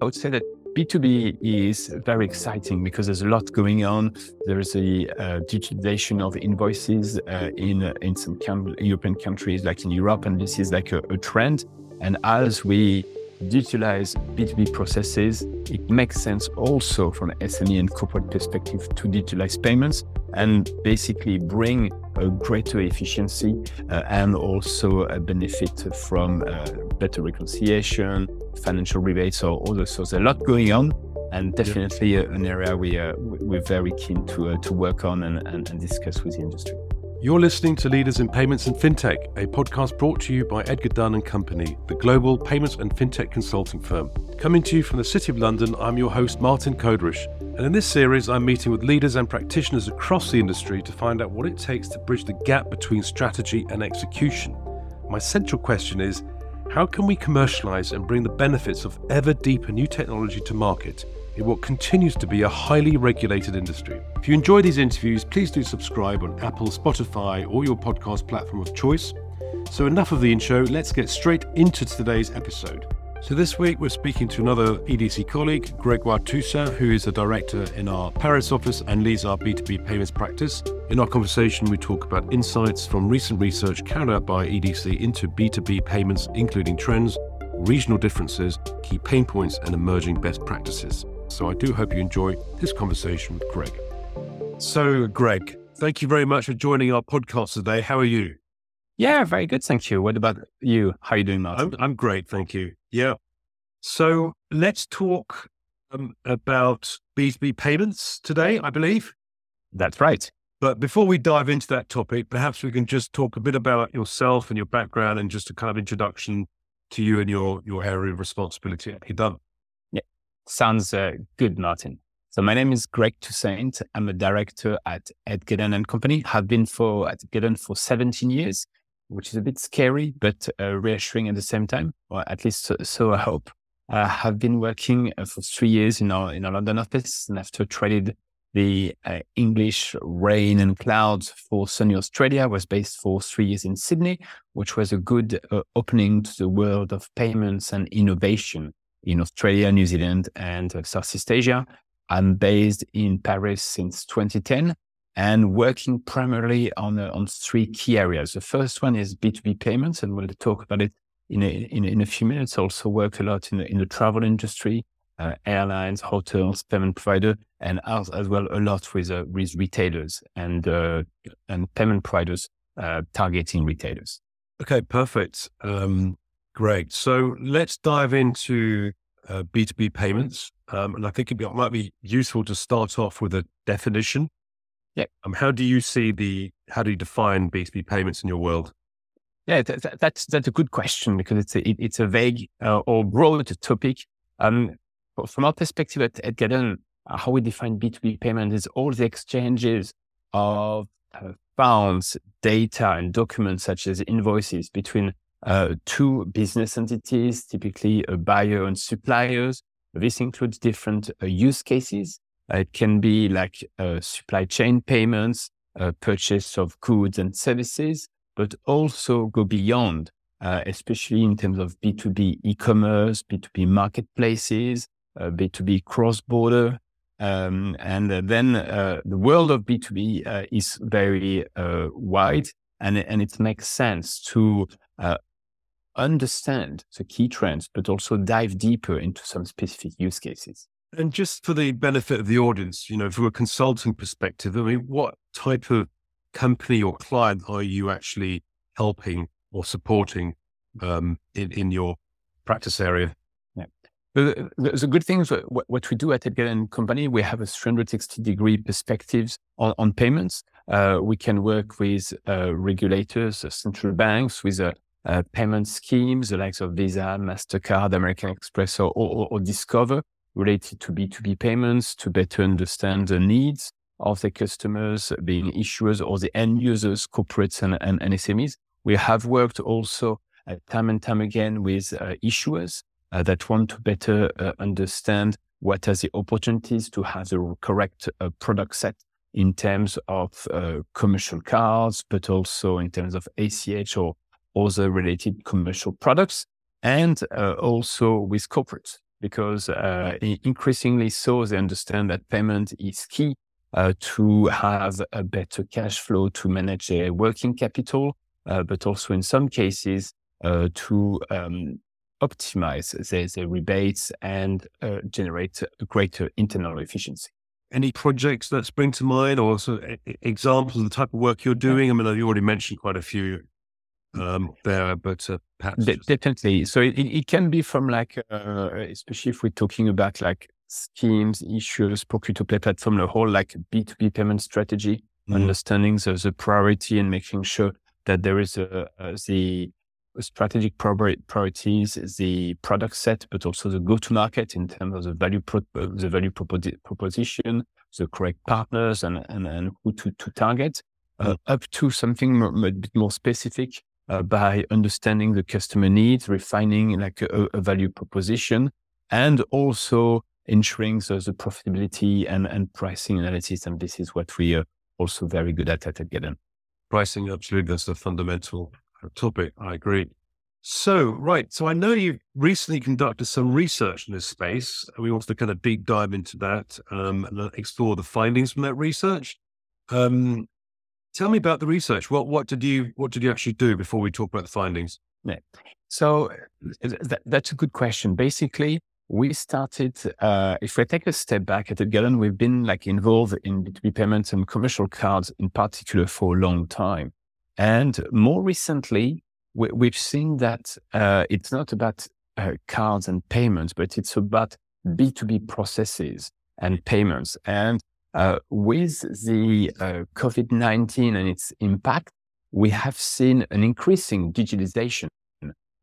I would say that B2B is very exciting because there's a lot going on. There's a uh, digitization of invoices uh, in uh, in some European countries, like in Europe, and this is like a, a trend. And as we digitalize B2B processes, it makes sense also from an SME and corporate perspective to digitalize payments and basically bring a greater efficiency uh, and also a benefit from uh, better reconciliation, financial rebates, or other. So there's a lot going on, and definitely yeah. an area we uh, we're very keen to uh, to work on and, and, and discuss with the industry. You're listening to Leaders in Payments and FinTech, a podcast brought to you by Edgar Dunn and Company, the global payments and fintech consulting firm. Coming to you from the City of London, I'm your host Martin Koderisch, and in this series, I'm meeting with leaders and practitioners across the industry to find out what it takes to bridge the gap between strategy and execution. My central question is how can we commercialize and bring the benefits of ever deeper new technology to market in what continues to be a highly regulated industry. If you enjoy these interviews, please do subscribe on Apple, Spotify, or your podcast platform of choice. So, enough of the intro, let's get straight into today's episode. So, this week we're speaking to another EDC colleague, Gregoire Toussaint, who is a director in our Paris office and leads our B2B payments practice. In our conversation, we talk about insights from recent research carried out by EDC into B2B payments, including trends, regional differences, key pain points, and emerging best practices. So I do hope you enjoy this conversation with Greg. So, Greg, thank you very much for joining our podcast today. How are you? Yeah, very good. Thank you. What about you? How are you doing, Martin? I'm, I'm great. Thank you. Yeah. So let's talk um, about B2B payments today, I believe. That's right. But before we dive into that topic, perhaps we can just talk a bit about yourself and your background and just a kind of introduction to you and your, your area of responsibility at Hidam. Sounds uh, good, Martin. So my name is Greg Toussaint. I'm a director at Ed Edgar Dunn and Company. Have been for at Edgar Dunn for 17 years, which is a bit scary but uh, reassuring at the same time, or at least so, so I hope. I have been working uh, for three years in our in our London office, and after traded the uh, English rain and clouds for sunny Australia, was based for three years in Sydney, which was a good uh, opening to the world of payments and innovation in Australia, New Zealand, and uh, Southeast Asia. I'm based in Paris since 2010 and working primarily on, uh, on three key areas. The first one is B2B payments, and we'll talk about it in a, in, in a few minutes. Also work a lot in the, in the travel industry, uh, airlines, hotels, payment provider, and as, as well a lot with, uh, with retailers and, uh, and payment providers uh, targeting retailers. Okay, perfect. Um, Great. So let's dive into uh, B2B payments. Um, and I think it might be useful to start off with a definition. Yeah. Um, how do you see the, how do you define B2B payments in your world? Yeah, th- th- that's, that's a good question because it's a, it, it's a vague uh, or broad topic. Um, from our perspective at, at Edgar Dunn, uh, how we define B2B payment is all the exchanges of uh, funds, data, and documents such as invoices between uh, two business entities, typically a buyer and suppliers. This includes different uh, use cases. Uh, it can be like uh, supply chain payments, uh, purchase of goods and services, but also go beyond, uh, especially in terms of B2B e-commerce, B2B marketplaces, B2B cross-border. Um, and then the world of B2B is very wide and, and it makes sense to uh, understand the key trends, but also dive deeper into some specific use cases. And just for the benefit of the audience, you know, from a consulting perspective, I mean, what type of company or client are you actually helping or supporting um, in, in your practice area? Yeah. The, the, good thing is what, what we do at Edgar and Company, we have a 360 degree perspectives on, on payments. Uh, we can work with uh, regulators, uh, central banks, with uh, payment schemes, the likes of Visa, MasterCard, American Express, or, or, or, Discover related to B2B payments to better understand the needs of the customers, being issuers or the end users, corporates and, and, and SMEs. We have worked also uh, time and time again with uh, issuers uh, that want to better uh, understand what are the opportunities to have the correct uh, product set in terms of commercial cards, but also in terms of ACH or other related commercial products. and uh, also with corporates because uh, increasingly so they understand that payment is key uh, to have a better cash flow to manage their working capital, uh, but also in some cases uh, to um, optimize their, their, rebates and uh, generate greater internal efficiency. Any projects that spring to mind or so examples of the type of work you're doing? I mean, you already mentioned quite a few um, there, but uh, perhaps De- definitely. So it, it can be from like, uh, especially if we're talking about like schemes, issues, procure to pay platform, the whole like B2B payment strategy, mm-hmm. understanding the, the priority and making sure that there is a, a the strategic priorities, the product set, but also the go-to-market in terms of the value pro- the value proposition, the correct partners, and and, and who to, to target, uh, mm-hmm. up to something a bit more specific uh, by understanding the customer needs, refining like a, a value proposition, and also ensuring the, the, profitability and, and pricing analysis. And this is what we are also very good at at Edgar Dunn. Pricing, absolutely, that's a fundamental topic. I agree. So, right. So I know you've recently conducted some research in this space. We want to kind of deep dive into that um, and explore the findings from that research. Um, Tell me about the research. What what did you what did you actually do before we talk about the findings? Yeah. So th- that's a good question. Basically, we started. Uh, if we take a step back at Edgar Dunn, we've been like involved in B2B payments and commercial cards in particular for a long time, and more recently, we, have seen that uh, it's not about uh, cards and payments, but it's about B2B processes and payments. And uh, with the uh, COVID 19 and its impact, we have seen an increasing digitalization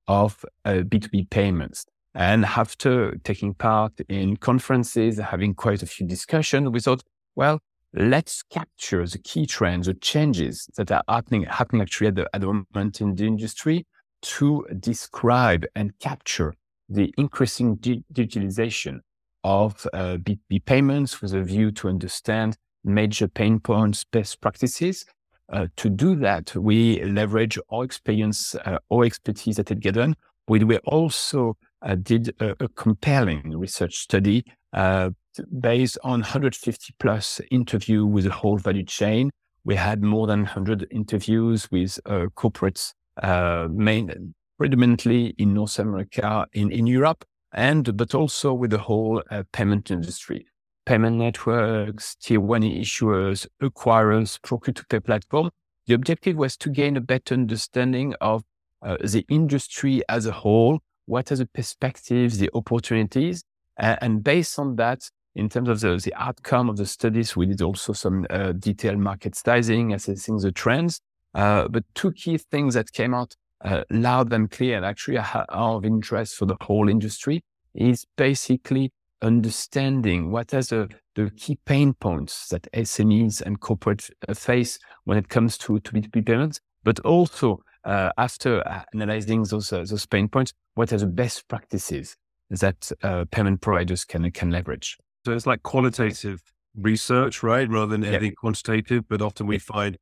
of uh, B2B payments. And after taking part in conferences, having quite a few discussions, we thought, well, let's capture the key trends, the changes that are happening, happening actually at the, at the moment in the industry to describe and capture the increasing di- digitalization of uh, B2B payments with a view to understand major pain points, best practices. Uh, to do that, we leverage our experience, uh, our expertise at Edgar Dunn. We, we also uh, did a, a, compelling research study uh, based on 150 plus interview with the whole value chain. We had more than 100 interviews with uh, corporates, uh, main, predominantly in North America, in, in Europe, and but also with the whole uh, payment industry, payment networks, tier one issuers, acquirers, procure to pay platform. The objective was to gain a better understanding of uh, the industry as a whole, what are the perspectives, the opportunities, uh, and based on that, in terms of the, the outcome of the studies, we did also some uh, detailed market sizing, assessing the trends. Uh, but two key things that came out uh, loud and clear and actually are of interest for the whole industry is basically understanding what are the, the key pain points that SMEs and corporate uh, face when it comes to, to B2B payments, but also uh, after analyzing those, uh, those pain points, what are the best practices that uh, payment providers can, can leverage? So it's like qualitative research, right? Rather than anything quantitative, but often we find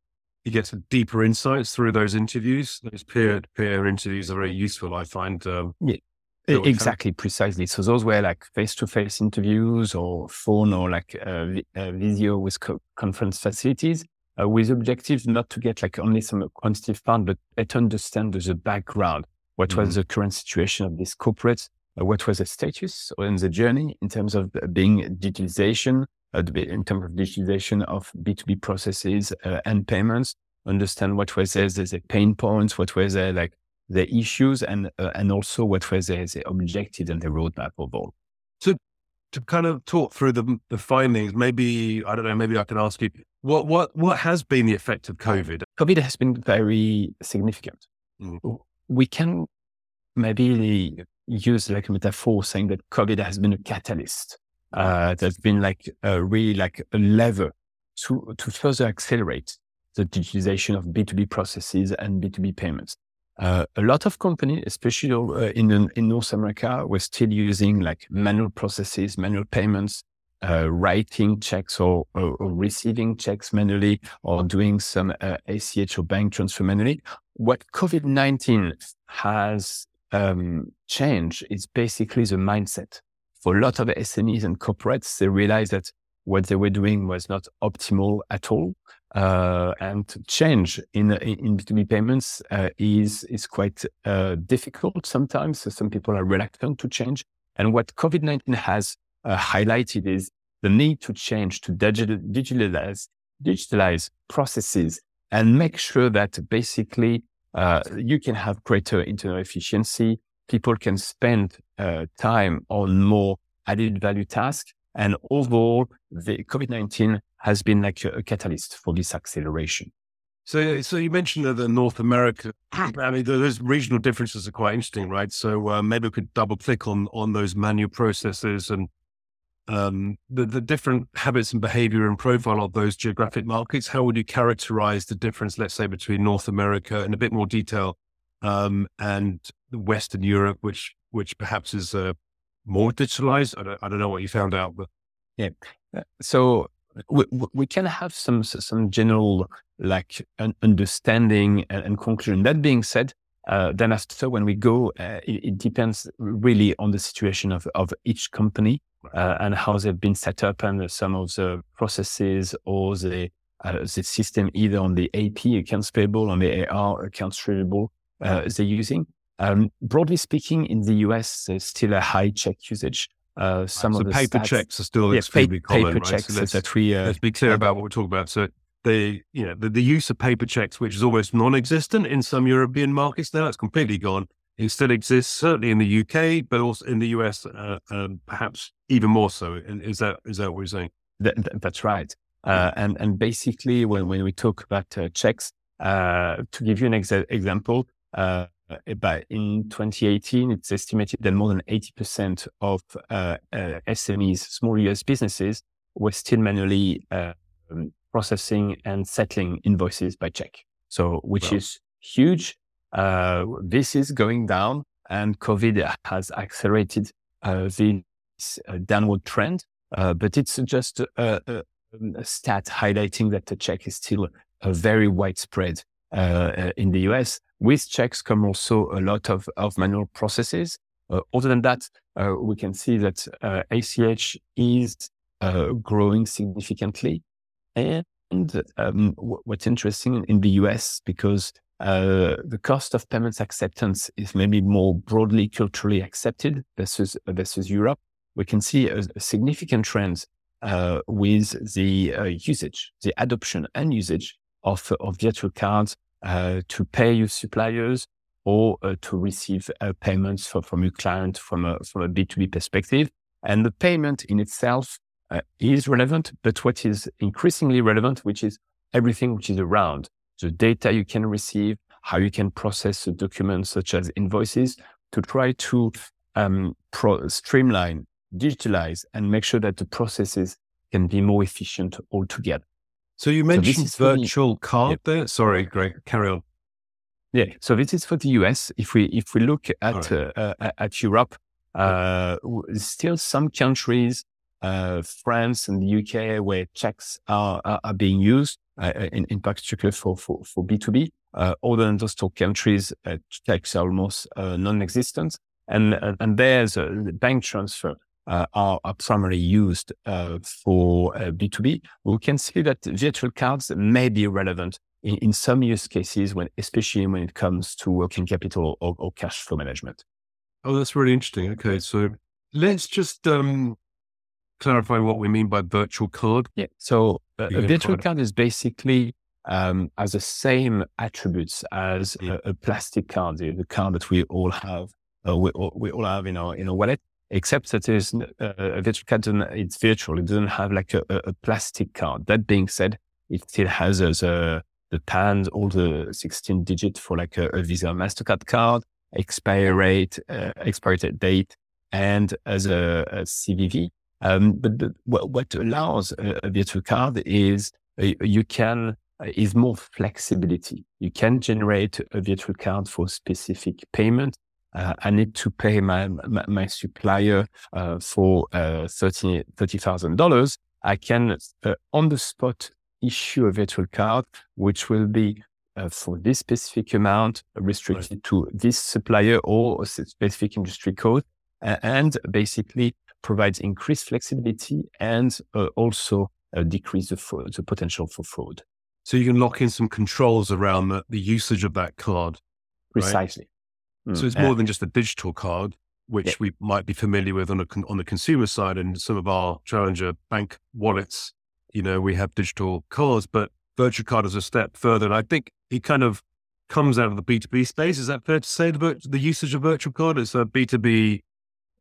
you get some deeper insights through those interviews. Those peer peer interviews are very useful. I find. Um, yeah. Exactly, precisely. So those were like face-to-face interviews or phone or like uh, uh, video with co- conference facilities uh, with objectives not to get like only some quantitative part, but better understand the background. What mm-hmm. was the current situation of these corporates? Uh, what was the status or in the journey in terms of uh, being digitalization, in terms of digitization of B2B processes uh, and payments, understand what was the, the pain points, what was the, like the issues, and uh, and also what was the, the objective and the roadmap of all. So to kind of talk through the the findings, maybe I don't know, maybe I can ask you what what what has been the effect of COVID? COVID has been very significant. Mm. We can maybe use like a metaphor saying that COVID has been a catalyst uh, that's been like a really like a lever to, to further accelerate the digitization of B2B processes and B2B payments. Uh, a lot of companies, especially uh, in, in North America, were still using like manual processes, manual payments, uh, writing checks or, or, or, receiving checks manually or doing some ACH uh, or bank transfer manually. What COVID-19 has um, change is basically the mindset. For a lot of SMEs and corporates, they realize that what they were doing was not optimal at all. Uh, and change in in B2B payments uh, is is quite uh, difficult sometimes. So some people are reluctant to change. And what COVID nineteen has uh, highlighted is the need to change to digital, digitalize digitalize processes and make sure that basically uh, you can have greater internal efficiency. People can spend uh, time on more added value tasks. And overall, the COVID-19 has been like a, a, catalyst for this acceleration. So, so you mentioned that the North America, I mean, those regional differences are quite interesting, right? So uh, maybe we could double click on on those manual processes and um, the, the different habits and behavior and profile of those geographic markets. How would you characterize the difference, let's say, between North America in a bit more detail um, and Western Europe, which which perhaps is uh, more digitalized? I don't, I don't know what you found out, but yeah. Uh, so we, we can have some some general like an understanding and, and conclusion. That being said, uh, then after when we go, uh, it, it, depends really on the situation of, of each company uh, and how they've been set up and some of the processes or the uh, the system either on the AP accounts payable on the AR accounts receivable uh, they're using. Um, broadly speaking, in the US, there's still a high check usage. Uh, some so of the paper stats, checks are still yeah, extremely common, paper right? checks so let's, that we let's be clear about what we're talking about. So the you know the, the use of paper checks, which is almost non-existent in some European markets now, it's completely gone. It still exists, certainly in the UK, but also in the US, uh, um, perhaps even more so. Is that is that what you're saying? That, that's right. Uh, and and basically, when when we talk about uh, checks, uh, to give you an exa- example, uh, by in 2018, it's estimated that more than 80% of uh, SMEs, small US businesses, were still manually um, processing and settling invoices by check. So, which is huge uh, this is going down, and COVID has accelerated uh, this uh, downward trend. Uh, but it's just a, a, a, stat highlighting that the check is still a very widespread uh, in the US. With checks come also a lot of, of manual processes. Uh, other than that, we can see that ACH is growing significantly. And um, what's interesting in the US, because uh, the cost of payments acceptance is maybe more broadly culturally accepted versus versus Europe. We can see a, a significant trend uh, with the uh, usage, the adoption and usage of of virtual cards uh, to pay your suppliers or uh, to receive uh, payments for, from your client from a from a B two B perspective. And the payment in itself is relevant, but what is increasingly relevant, which is everything which is around the data you can receive, how you can process documents such as invoices to try to um, pro- streamline, digitalize, and make sure that the processes can be more efficient altogether. So you mentioned so virtual the, card yeah. there. Sorry, Greg, carry on. Yeah. So this is for the US. If we if we look at right. uh, uh, at Europe, uh, still some countries, uh, France and the UK, where checks are are, are being used. Uh, uh, in, in particular for, for, for B2B. Uh, other than those two countries, uh, checks are almost uh, non-existent. And, and there's a bank transfer uh, are, are, primarily used for B2B. We can see that virtual cards may be relevant in, in, some use cases when, especially when it comes to working capital or, or cash flow management. Oh, that's really interesting. Okay. So let's just, um, clarify what we mean by virtual card? Yeah. So uh, a virtual card is basically um, has the same attributes as yeah. a, a, plastic card, the, the, card that we all have, uh, we, all, we all have in our in our wallet. Except that there's uh, a virtual card, it's virtual. It doesn't have like a, a plastic card. That being said, it still has uh, the the PAN, all the 16 digit for like a, a Visa Mastercard card, expiry rate, uh, expiry date, and as a, a CVV. Um, but the, what, what, allows a, a, virtual card is uh, you can uh, is more flexibility. You can generate a virtual card for specific payment. Uh, I need to pay my my, my supplier uh, for uh, thirty thirty thousand dollars. I can uh, on the spot issue a virtual card, which will be uh, for this specific amount, restricted right. to this supplier or a specific industry code, and basically provides increased flexibility and uh, also uh, decrease the, fraud, the potential for fraud. So you can lock in some controls around the, the usage of that card. Precisely. Right? Mm. So it's more than just a digital card, which yeah. we might be familiar with on, a, on the consumer side and some of our challenger bank wallets. You know, we have digital cards, but virtual card is a step further. And I think it kind of comes out of the B2B space. Is that fair to say? The, the usage of virtual card is a B2B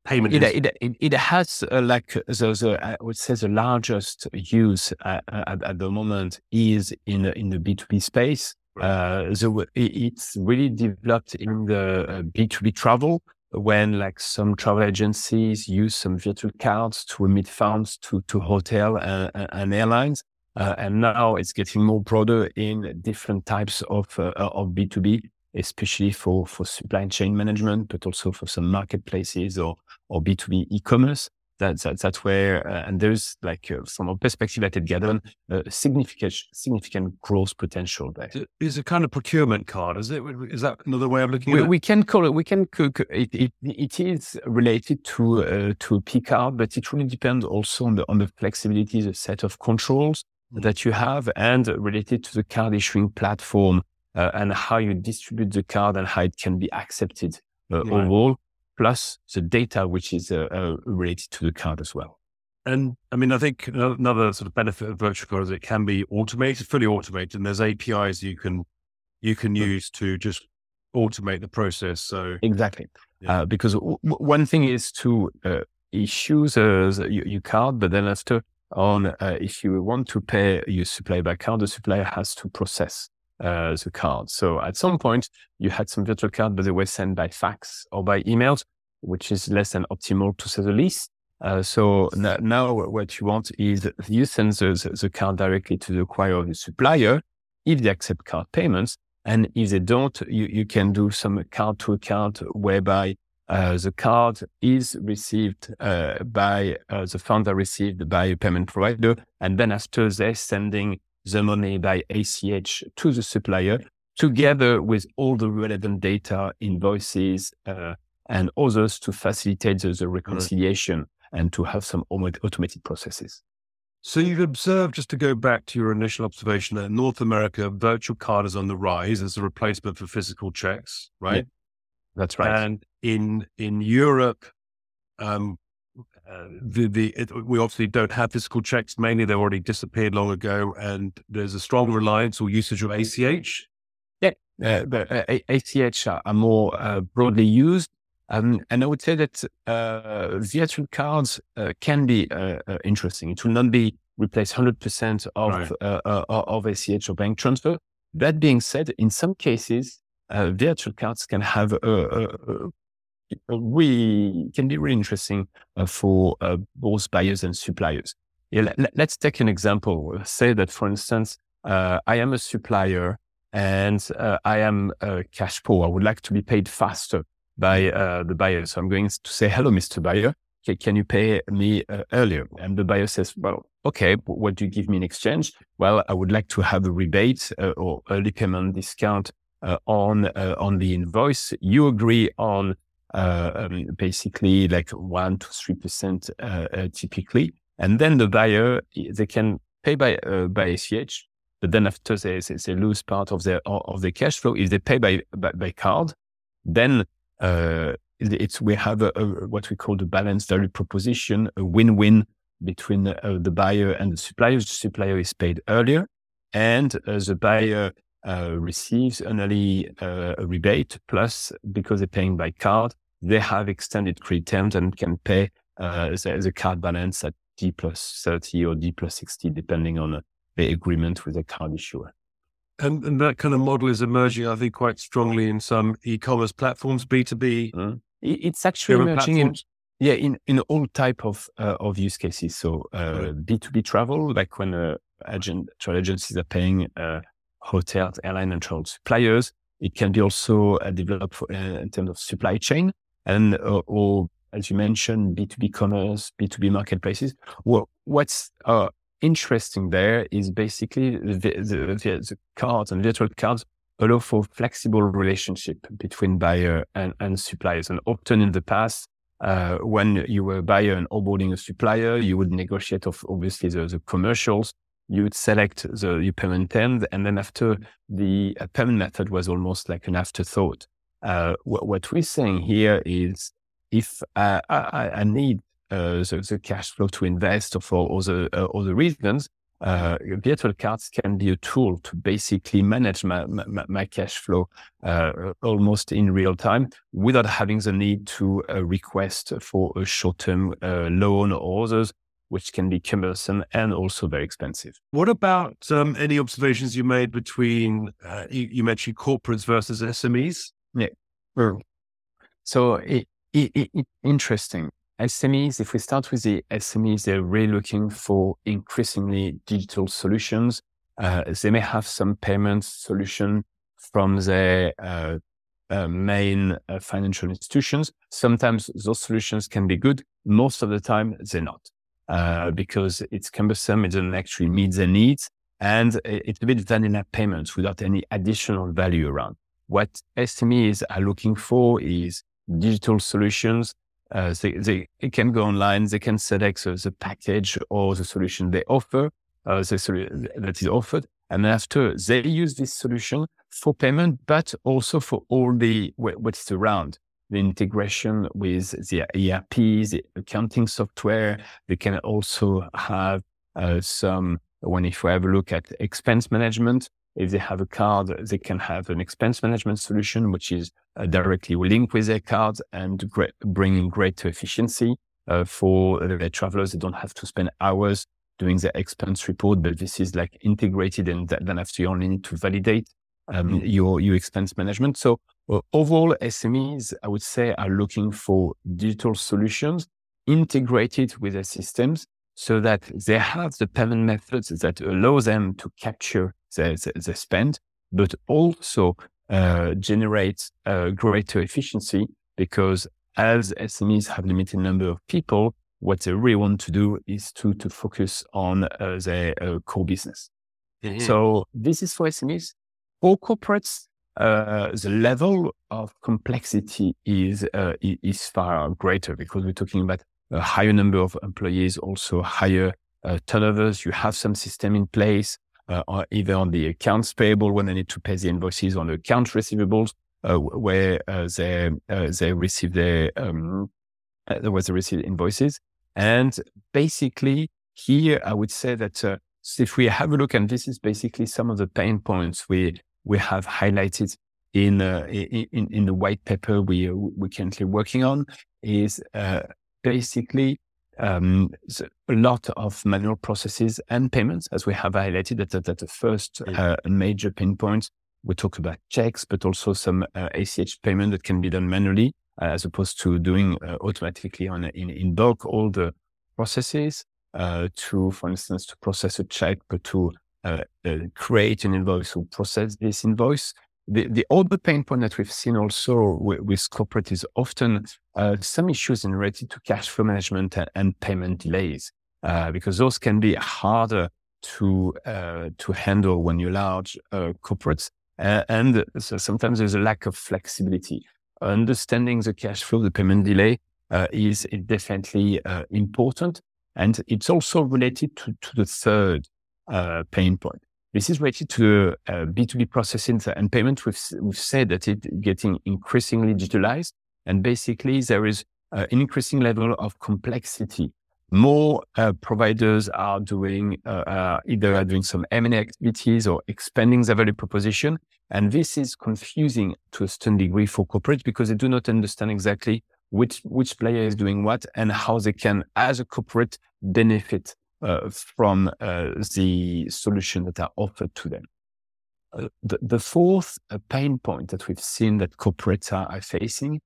payment. It, it, it, it, has uh, like the, the, I would say the largest use uh, at, at, the moment is in, in the B2B space. Uh, the, it's really developed in the B2B uh, travel when like some travel agencies use some virtual cards to remit funds to, to hotel and, and airlines. Uh, and now it's getting more broader in different types of uh, of B2B, especially for for supply chain management, but also for some marketplaces or or B2B e-commerce. That's that, that's where uh, and there's like uh, from a perspective at Edgar Dunn, uh, significant significant growth potential there. Is a kind of procurement card? Is it? Is that another way of looking we, at it? We can call it. We can cook it. It, it is related to uh, to a P card, but it really depends also on the on the flexibility, the set of controls Mm. that you have and related to the card issuing platform uh, and how you distribute the card and how it can be accepted uh, right. overall, plus the data which is uh, uh, related to the card as well. And I mean, I think another sort of benefit of virtual card is it can be automated, fully automated, and there's APIs you can you can use to just automate the process. So exactly, yeah. Uh, because w- one thing is to uh, issue the, your, your card, but then after on uh, if you want to pay your supplier by card, the supplier has to process uh, the card. So at some point, you had some virtual card, but they were sent by fax or by emails, which is less than optimal to say the least. Uh, so n- now what you want is you send the, the, card directly to the acquirer of the supplier if they accept card payments. And if they don't, you, you can do some card to account whereby uh, the card is received uh, by uh, the funds are received by a payment provider, and then after they're sending the money by ACH to the supplier, together with all the relevant data, invoices, uh, and others to facilitate the, the reconciliation right. and to have some automated processes. So you've observed, just to go back to your initial observation, that in North America, virtual card is on the rise as a replacement for physical checks, right? Yeah. That's right. And in in Europe, um, uh, the the it, we obviously don't have physical checks. Mainly, they already disappeared long ago, and there's a strong reliance or usage of ACH. Yeah, uh, but uh, ACH are more uh, broadly used. Um, and I would say that uh, virtual cards uh, can be interesting. It will not be replace 100% of right. of ACH or bank transfer. That being said, in some cases, uh, virtual cards can have a, a, a really can be really interesting uh, for uh, both buyers and suppliers. Yeah, let, us take an example. Say that, for instance, uh, I am a supplier and uh, I am cash poor. I would like to be paid faster by uh, the buyer. So I'm going to say, hello, Mr. Buyer. can you pay me earlier? And the buyer says, well, okay, what do you give me in exchange? Well, I would like to have a rebate or early payment discount uh, on uh, on the invoice. You agree on uh, um, basically like one to three percent typically, and then the buyer they can pay by by ACH, but then after they, they, lose part of their of their cash flow if they pay by by, by card, then it's we have a, a, what we call the balanced value proposition, a win-win between uh, the buyer and the supplier. The supplier is paid earlier, and uh, the buyer uh, receives an early uh, rebate. Plus, because they're paying by card, they have extended credit terms and can pay uh, the, the, card balance at D plus 30 or D plus 60, depending on the agreement with the card issuer. And, and that kind of model is emerging, I think, quite strongly in some e-commerce platforms, B2B. Mm. It's actually emerging in, yeah, in, in all type of, uh, of use cases. So, uh, right. B2B travel, like when uh, agent, travel agencies are paying, uh, hotels, airline and travel suppliers. It can be also uh, developed for, uh, in terms of supply chain and uh, or as you mentioned, B2B commerce, B2B marketplaces. Well, what's uh, interesting there is basically the, the, the, cards and virtual cards allow for flexible relationship between buyer and, and suppliers. And often in the past, uh, when you were a buyer and onboarding a supplier, you would negotiate of obviously the, the commercials. You would select the your payment terms, and then after the uh, payment method was almost like an afterthought. Uh, what, what, we're saying here is, if I, I, I need uh, the, the, cash flow to invest or for other uh, other reasons, uh, virtual cards can be a tool to basically manage my, my, my cash flow uh, almost in real time without having the need to uh, request for a short-term uh, loan or others, which can be cumbersome and also very expensive. What about um, any observations you made between, uh, you, you, mentioned corporates versus SMEs? Yeah. So it, it, it, interesting. SMEs, if we start with the SMEs, they're really looking for increasingly digital solutions. Uh, they may have some payment solution from their uh, uh, main uh, financial institutions. Sometimes those solutions can be good. Most of the time, they're not uh, because it's cumbersome. It doesn't actually meet their needs. And it's a bit vanilla payments without any additional value around. What SMEs are looking for is digital solutions uh, they, they can go online, they can select the, package or the solution they offer, uh, the that is offered. And after they use this solution for payment, but also for all the what's around the integration with the ERP, the accounting software. They can also have uh, some, when if we have a look at expense management, if they have a card, they can have an expense management solution, which is uh, directly linked with their card and great, bringing greater efficiency uh, for their travelers. They don't have to spend hours doing the expense report, but this is like integrated and then after you only need to validate um, mm-hmm. your, your expense management. So uh, overall SMEs, I would say are looking for digital solutions integrated with their systems so that they have the payment methods that allow them to capture the, the, the spend, but also uh, generate uh, greater efficiency because as SMEs have limited number of people, what they really want to do is to to focus on uh, their uh, core business. Mm-hmm. So this is for SMEs. For corporates, uh, the level of complexity is uh, is far greater because we're talking about a higher number of employees, also higher turnovers. You have some system in place uh, either on the accounts payable when they need to pay the invoices on the account receivables, uh, where uh, they uh, they receive their um, uh, they receive invoices. And basically, here I would say that uh, if we have a look, and this is basically some of the pain points we we have highlighted in in, in the white paper we we're currently working on, is basically um, a lot of manual processes and payments, as we have highlighted. at, that, that the first uh, major pinpoint. We talk about checks, but also some uh, ACH payment that can be done manually, uh, as opposed to doing uh, automatically on in, in bulk all the processes. Uh, to, for instance, to process a check, but to uh, create an invoice or process this invoice the, the other pain point that we've seen also with, with corporate is often uh, some issues in related to cash flow management and, and payment delays, uh, because those can be harder to uh, to handle when you're large uh, corporates, and so sometimes there's a lack of flexibility. Understanding the cash flow, the payment delay uh, is definitely uh, important, and it's also related to, to the third pain point this is related to uh, B2B processing and payment. We've, we've said that it's getting increasingly digitalized. And basically, there is uh, an increasing level of complexity. More uh, providers are doing uh, uh, either are doing some M&A activities or expanding their value proposition. And this is confusing to a certain degree for corporates because they do not understand exactly which, which player is doing what and how they can, as a corporate, benefit uh, from uh, the solution that are offered to them. Uh, the, the, fourth uh, pain point that we've seen that corporates are, facing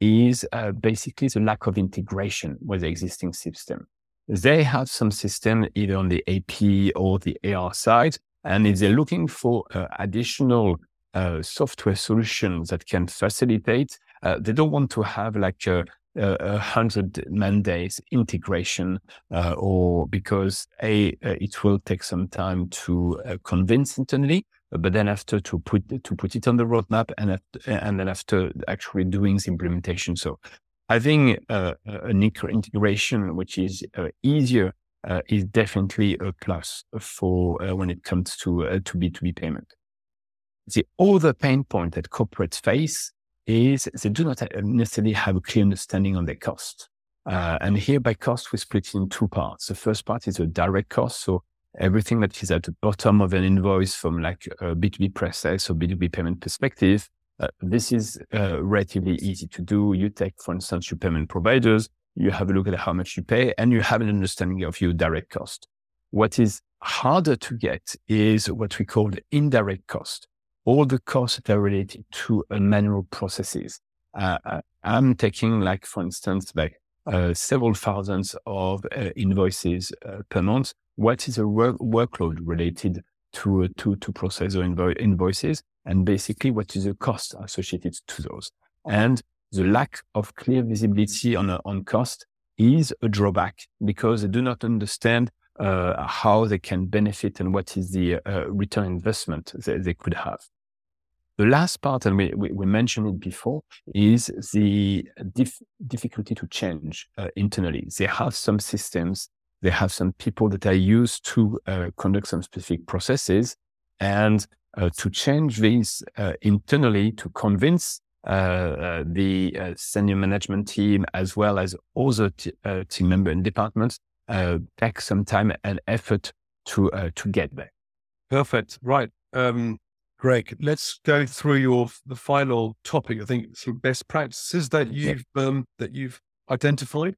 is uh, basically the lack of integration with the existing system. They have some system either on the AP or the AR side, and if they're looking for additional software solutions that can facilitate, they don't want to have like a, a hundred man days integration, uh, or because a uh, it will take some time to uh, convince internally, but then after to put to put it on the roadmap and after, and then after actually doing the implementation. So having uh, an integration which is uh, easier uh, is definitely a plus for uh, when it comes to uh, to B2B payment. The other pain point that corporates face is they do not necessarily have a clear understanding on their cost. Uh, and here by cost, we split it in two parts. The first part is a direct cost. So everything that is at the bottom of an invoice from like a B2B process or B2B payment perspective. Uh, this is uh, relatively easy to do. You take, for instance, your payment providers, you have a look at how much you pay and you have an understanding of your direct cost. What is harder to get is what we call the indirect cost. All the costs that are related to uh, manual processes. Uh, uh, I'm taking like, for instance, like several thousands of invoices per month. What is the work- workload related to, to, to process or invo- invoices? And basically, what is the cost associated to those? And the lack of clear visibility on, on cost is a drawback because they do not understand uh, how they can benefit and what is the uh, return investment they, could have. The last part, and we, we, we mentioned it before, is the dif- difficulty to change uh, internally. They have some systems, they have some people that are used to uh, conduct some specific processes, and uh, to change these uh, internally to convince uh, uh, the senior management team as well as other t- team member and departments take some time and effort to to get there. Perfect. Right. Um, Greg, let's go through your the final topic. I think some best practices that you've yeah. um, that you've identified.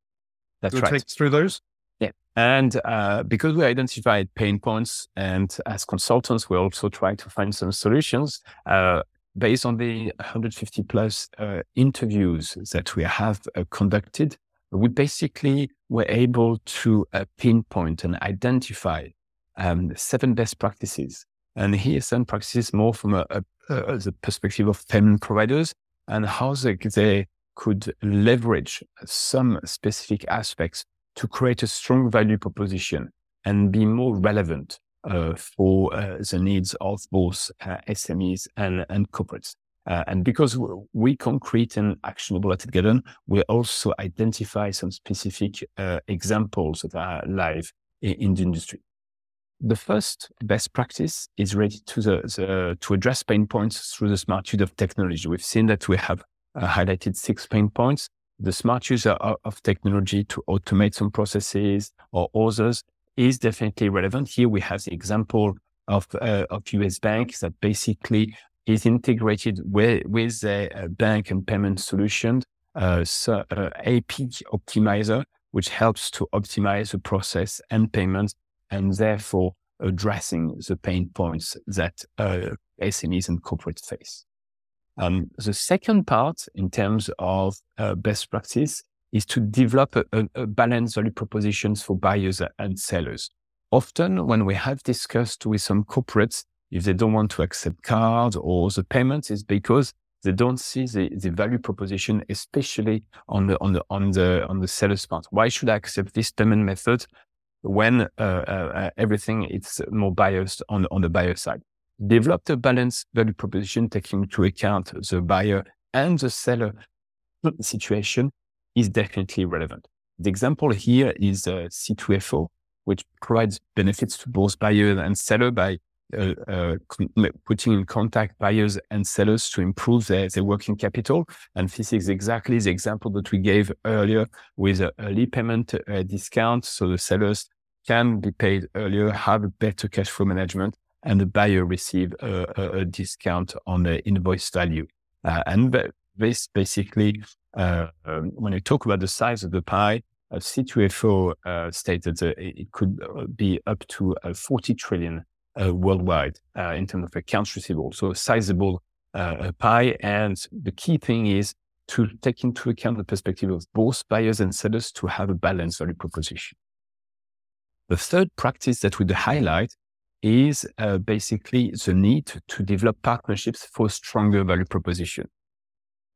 That's right. Take us through those. Yeah, and uh, because we identified pain points, and as consultants, we also try to find some solutions. Uh, based on the 150 plus uh, interviews that we have uh, conducted, we basically were able to uh, pinpoint and identify um, seven best practices. And here, seven practices more from a, a, a, the perspective of payment providers and how they, they could leverage some specific aspects to create a strong value proposition and be more relevant uh, for uh, the needs of both uh, SMEs and, and corporates. Uh, and because we concrete and actionable at Edgar Dunn, we also identify some specific uh, examples that are live in, in, the industry. The first best practice is ready to the, the, to address pain points through the smart use of technology. We've seen that we have uh, highlighted six pain points. The smart use of, of technology to automate some processes or others is definitely relevant. Here we have the example of, uh, of US Bank that basically is integrated with, with a, bank and payment solution, uh, so, uh, AP optimizer, which helps to optimize the process and payments and therefore addressing the pain points that uh, SMEs and corporates face. Um, the second part in terms of uh, best practice is to develop a, a, a balanced value propositions for buyers and sellers. Often when we have discussed with some corporates, if they don't want to accept cards or the payments, is because they don't see the, the value proposition, especially on the on the on the on the seller's part. Why should I accept this payment method when uh, uh, everything is more biased on on the buyer side? Develop a balanced value proposition taking into account the buyer and the seller situation is definitely relevant. The example here is uh, C2FO, which provides benefits to both buyer and seller by uh, uh, putting in contact buyers and sellers to improve their, their working capital. And this is exactly the example that we gave earlier with a early payment uh, discount. So the sellers can be paid earlier, have a better cash flow management, and the buyer receive a, a, a discount on the invoice value. Uh, and this basically uh, um, when you talk about the size of the pie, uh, C2FO uh, stated it could uh, be up to uh, 40 trillion Uh, worldwide uh, in terms of accounts receivable. So a sizable uh, pie. And the key thing is to take into account the perspective of both buyers and sellers to have a balanced value proposition. The third practice that we would highlight is basically the need to develop partnerships for stronger value proposition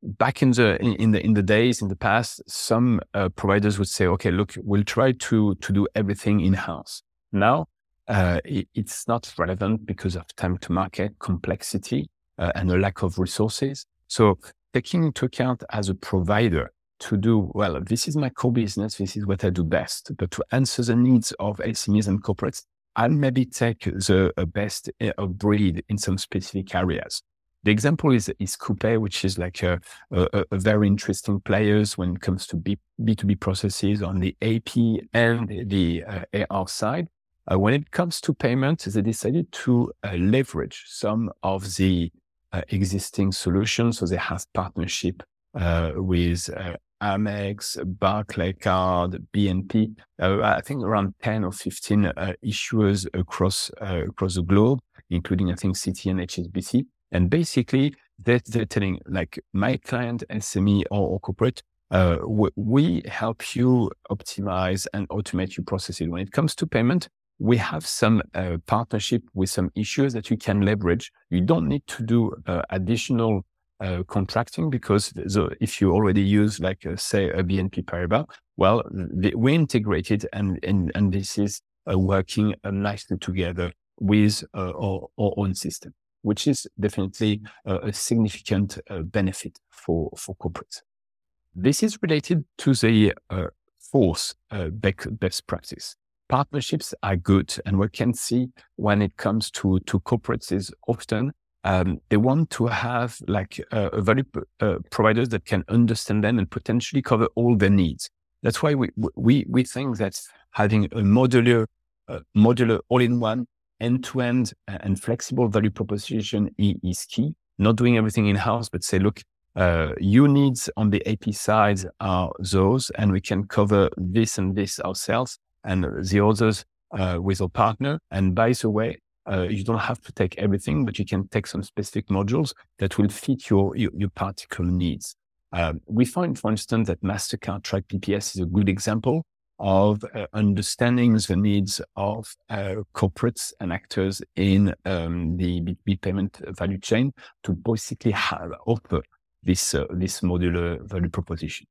back in the in the in the days in the past, some uh, providers would say, "Okay, look, we'll try to to do everything in house." Now, uh, it, it's not relevant because of time to market, complexity, uh, and a lack of resources. So taking into account as a provider to do, well, this is my core business. This is what I do best. But to answer the needs of SMEs and corporates, I'll maybe take the best uh, of breed in some specific areas. The example is, is Coupa, which is like a, a, a, very interesting players when it comes to B, B2B processes on the AP and the uh, AR side. Uh, when it comes to payment, they decided to uh, leverage some of the uh, existing solutions. So they have partnership uh, with uh, Amex, Barclaycard, BNP. I think around 10 or 15 issuers across across the globe, including I think Citi and HSBC. And basically, they're, they're telling like my client, SME or, or corporate, uh, we, help you optimize and automate your processes. When it comes to payment, we have some uh, partnership with some issues that you can leverage. You don't need to do uh, additional uh, contracting because the, if you already use like uh, say a BNP Paribas, well, the, we integrated and, and, and this is uh, working nicely together with our, our own system which is definitely a, significant uh, benefit for, for corporates. This is related to the uh, fourth uh, best practice. Partnerships are good. And we can see when it comes to, to corporates is often um, they want to have like a value uh, providers that can understand them and potentially cover all their needs. That's why we, we, we think that having a modular, uh, modular all-in-one end-to-end and flexible value proposition is key. Not doing everything in-house, but say, look, uh, your needs on the AP side are those, and we can cover this and this ourselves, and the others uh, with a partner. And by the way, uh, you don't have to take everything, but you can take some specific modules that will fit your your, your particular needs. Um, we find, for instance, that Mastercard Track BPS is a good example of uh, understanding the needs of uh, corporates and actors in um, the B2B payment value chain to basically have, offer this, uh, this modular value proposition.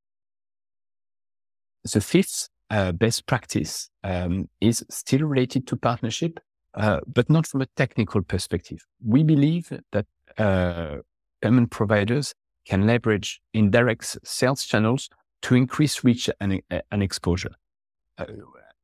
The fifth uh, best practice um, is still related to partnership, uh, but not from a technical perspective. We believe that uh, payment providers can leverage indirect sales channels to increase reach and, and exposure uh,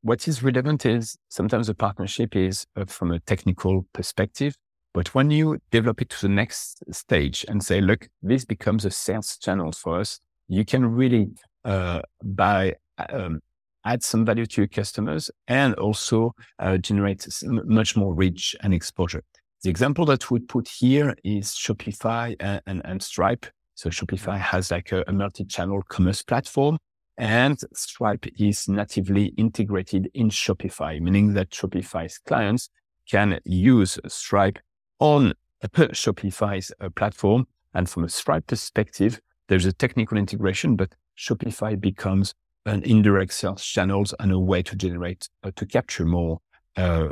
what is relevant is sometimes a partnership is uh, from a technical perspective, but when you develop it to the next stage and say, look, this becomes a sales channel for us, you can really uh, buy, um, add some value to your customers and also uh, generate much more reach and exposure. The example that we put here is Shopify and, and, and Stripe. So Shopify has like a, a multi-channel commerce platform and Stripe is natively integrated in Shopify, meaning that Shopify's clients can use Stripe on Shopify's uh, platform. And from a Stripe perspective, there's a technical integration, but Shopify becomes an indirect sales channels and a way to generate, uh, to capture more, uh,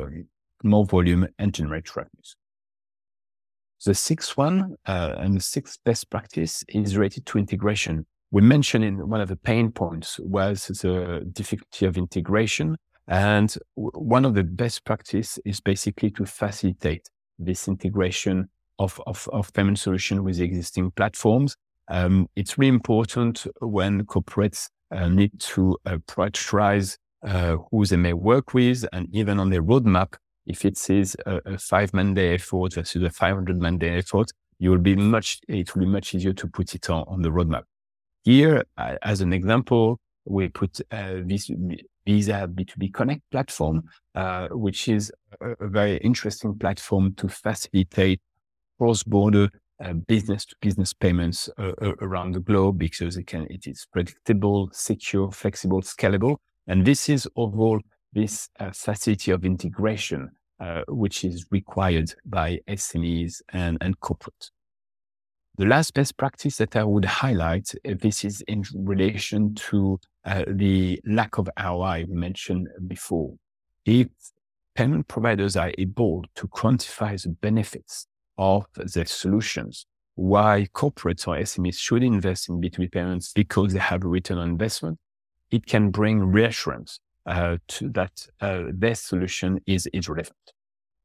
more volume and generate revenues. The sixth one uh, and the sixth best practice is related to integration we mentioned in one of the pain points was the difficulty of integration. And one of the best practice is basically to facilitate this integration of, of, of payment solution with existing platforms. Um, it's really important when corporates need to uh, prioritize uh, who they may work with and even on their roadmap, if it is a, a five man day effort versus a 500 man day effort, you will be much, it will be much easier to put it on, on the roadmap. Here, uh, as an example, we put uh, this Visa B2B Connect platform, uh, which is a, a, very interesting platform to facilitate cross-border business to business payments uh, around the globe because it can, it is predictable, secure, flexible, scalable. And this is overall this uh, facility of integration, uh, which is required by SMEs and, and corporate. The last best practice that I would highlight, uh, this is in relation to uh, the lack of ROI we mentioned before. If payment providers are able to quantify the benefits of the solutions, why corporates or SMEs should invest in B2B payments because they have a return on investment, it can bring reassurance uh, to that uh, their solution is, is relevant.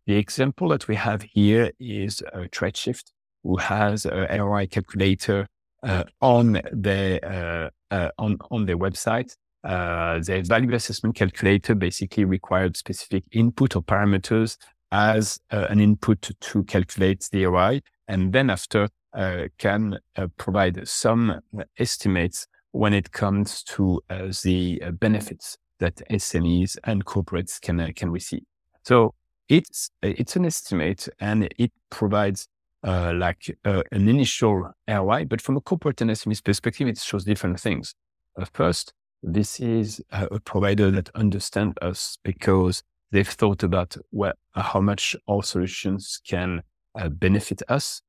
The example that we have here is uh, Tradeshift, who has a ROI calculator uh, on their uh, uh, on on their website. Uh, their value assessment calculator basically required specific input or parameters as uh, an input to calculate the ROI, and then after uh, can provide some estimates when it comes to the benefits that SMEs and corporates can can receive. So it's it's an estimate, and it provides uh, like uh, an initial ROI, but from a corporate and SME's perspective, it shows different things. Uh, first, this is a provider that understands us because they've thought about well, how much our solutions can uh, benefit us.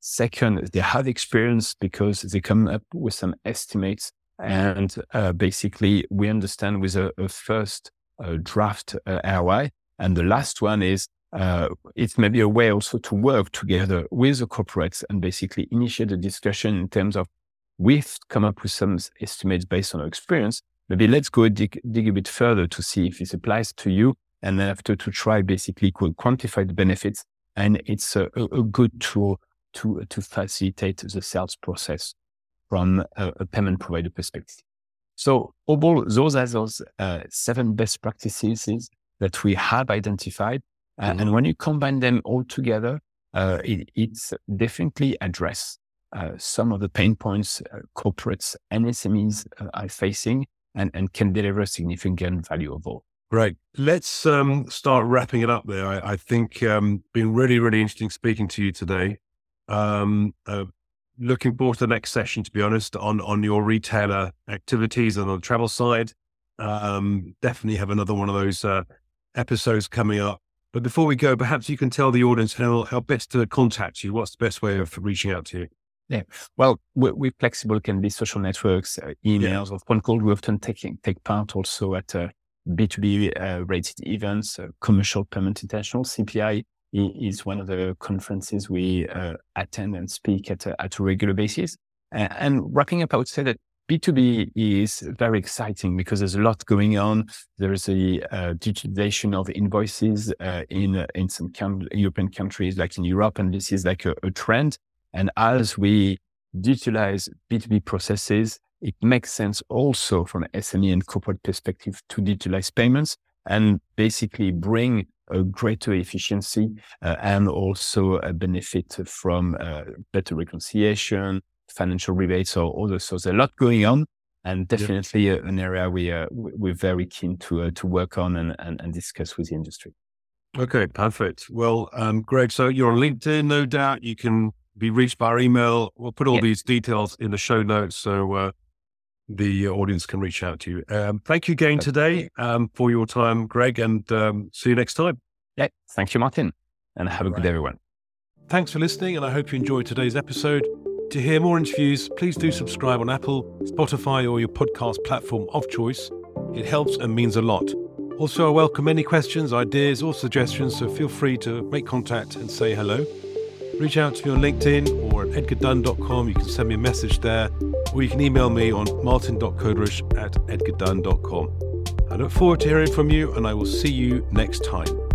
Second, they have experience because they come up with some estimates and uh, basically we understand with a, a first uh, draft ROI. And the last one is uh, it's maybe a way also to work together with the corporates and basically initiate a discussion in terms of we've come up with some estimates based on our experience. Maybe let's go dig, dig a bit further to see if this applies to you. And then after to try basically quantify the benefits. And it's a, a good tool to, to facilitate the sales process from a, a payment provider perspective. So overall, those are those uh, seven best practices that we have identified Mm-hmm. and when you combine them all together, uh, it, it's definitely address uh, some of the pain points uh, corporates and SMEs uh, are facing and, and can deliver significant value overall. Great. Let's um, start wrapping it up there. I, I think um, been really, really interesting speaking to you today. Um, uh, looking forward to the next session, to be honest, on on your retailer activities and on the travel side. Um, definitely have another one of those uh, episodes coming up. But before we go, perhaps you can tell the audience how, how best to contact you. What's the best way of reaching out to you? Yeah. Well, we, we flexible can be social networks, uh, emails, yeah. or phone calls. We often take, take part also at uh, B2B uh, rated events, uh, commercial payment international. CPI is one of the conferences we uh, attend and speak at at a regular basis. and wrapping up, I would say that B2B is very exciting because there's a lot going on. There's a uh, digitization of invoices uh, in uh, in some European countries, like in Europe, and this is like a, a, trend. And as we digitalize B2B processes, it makes sense also from an SME and corporate perspective to digitalize payments and basically bring a greater efficiency uh, and also a benefit from uh, better reconciliation, financial rebates or others. So there's a lot going on and definitely yep. an area we uh, we're very keen to uh, to work on and, and, and discuss with the industry. Okay, perfect. Well, um, Greg, so you're on LinkedIn, no doubt. You can be reached by our email. We'll put all yep. these details in the show notes so uh, the audience can reach out to you. Um, thank you again today um, for your time, Greg, and um, see you next time. Yeah, thank you, Martin, and have a right. good day, everyone. Thanks for listening, and I hope you enjoyed today's episode. To hear more interviews, please do subscribe on Apple, Spotify, or your podcast platform of choice. It helps and means a lot. Also, I welcome any questions, ideas, or suggestions, so feel free to make contact and say hello. Reach out to me on LinkedIn or at edgardunn.com. You can send me a message there, or you can email me on martin.koderisch at edgardunn.com. I look forward to hearing from you, and I will see you next time.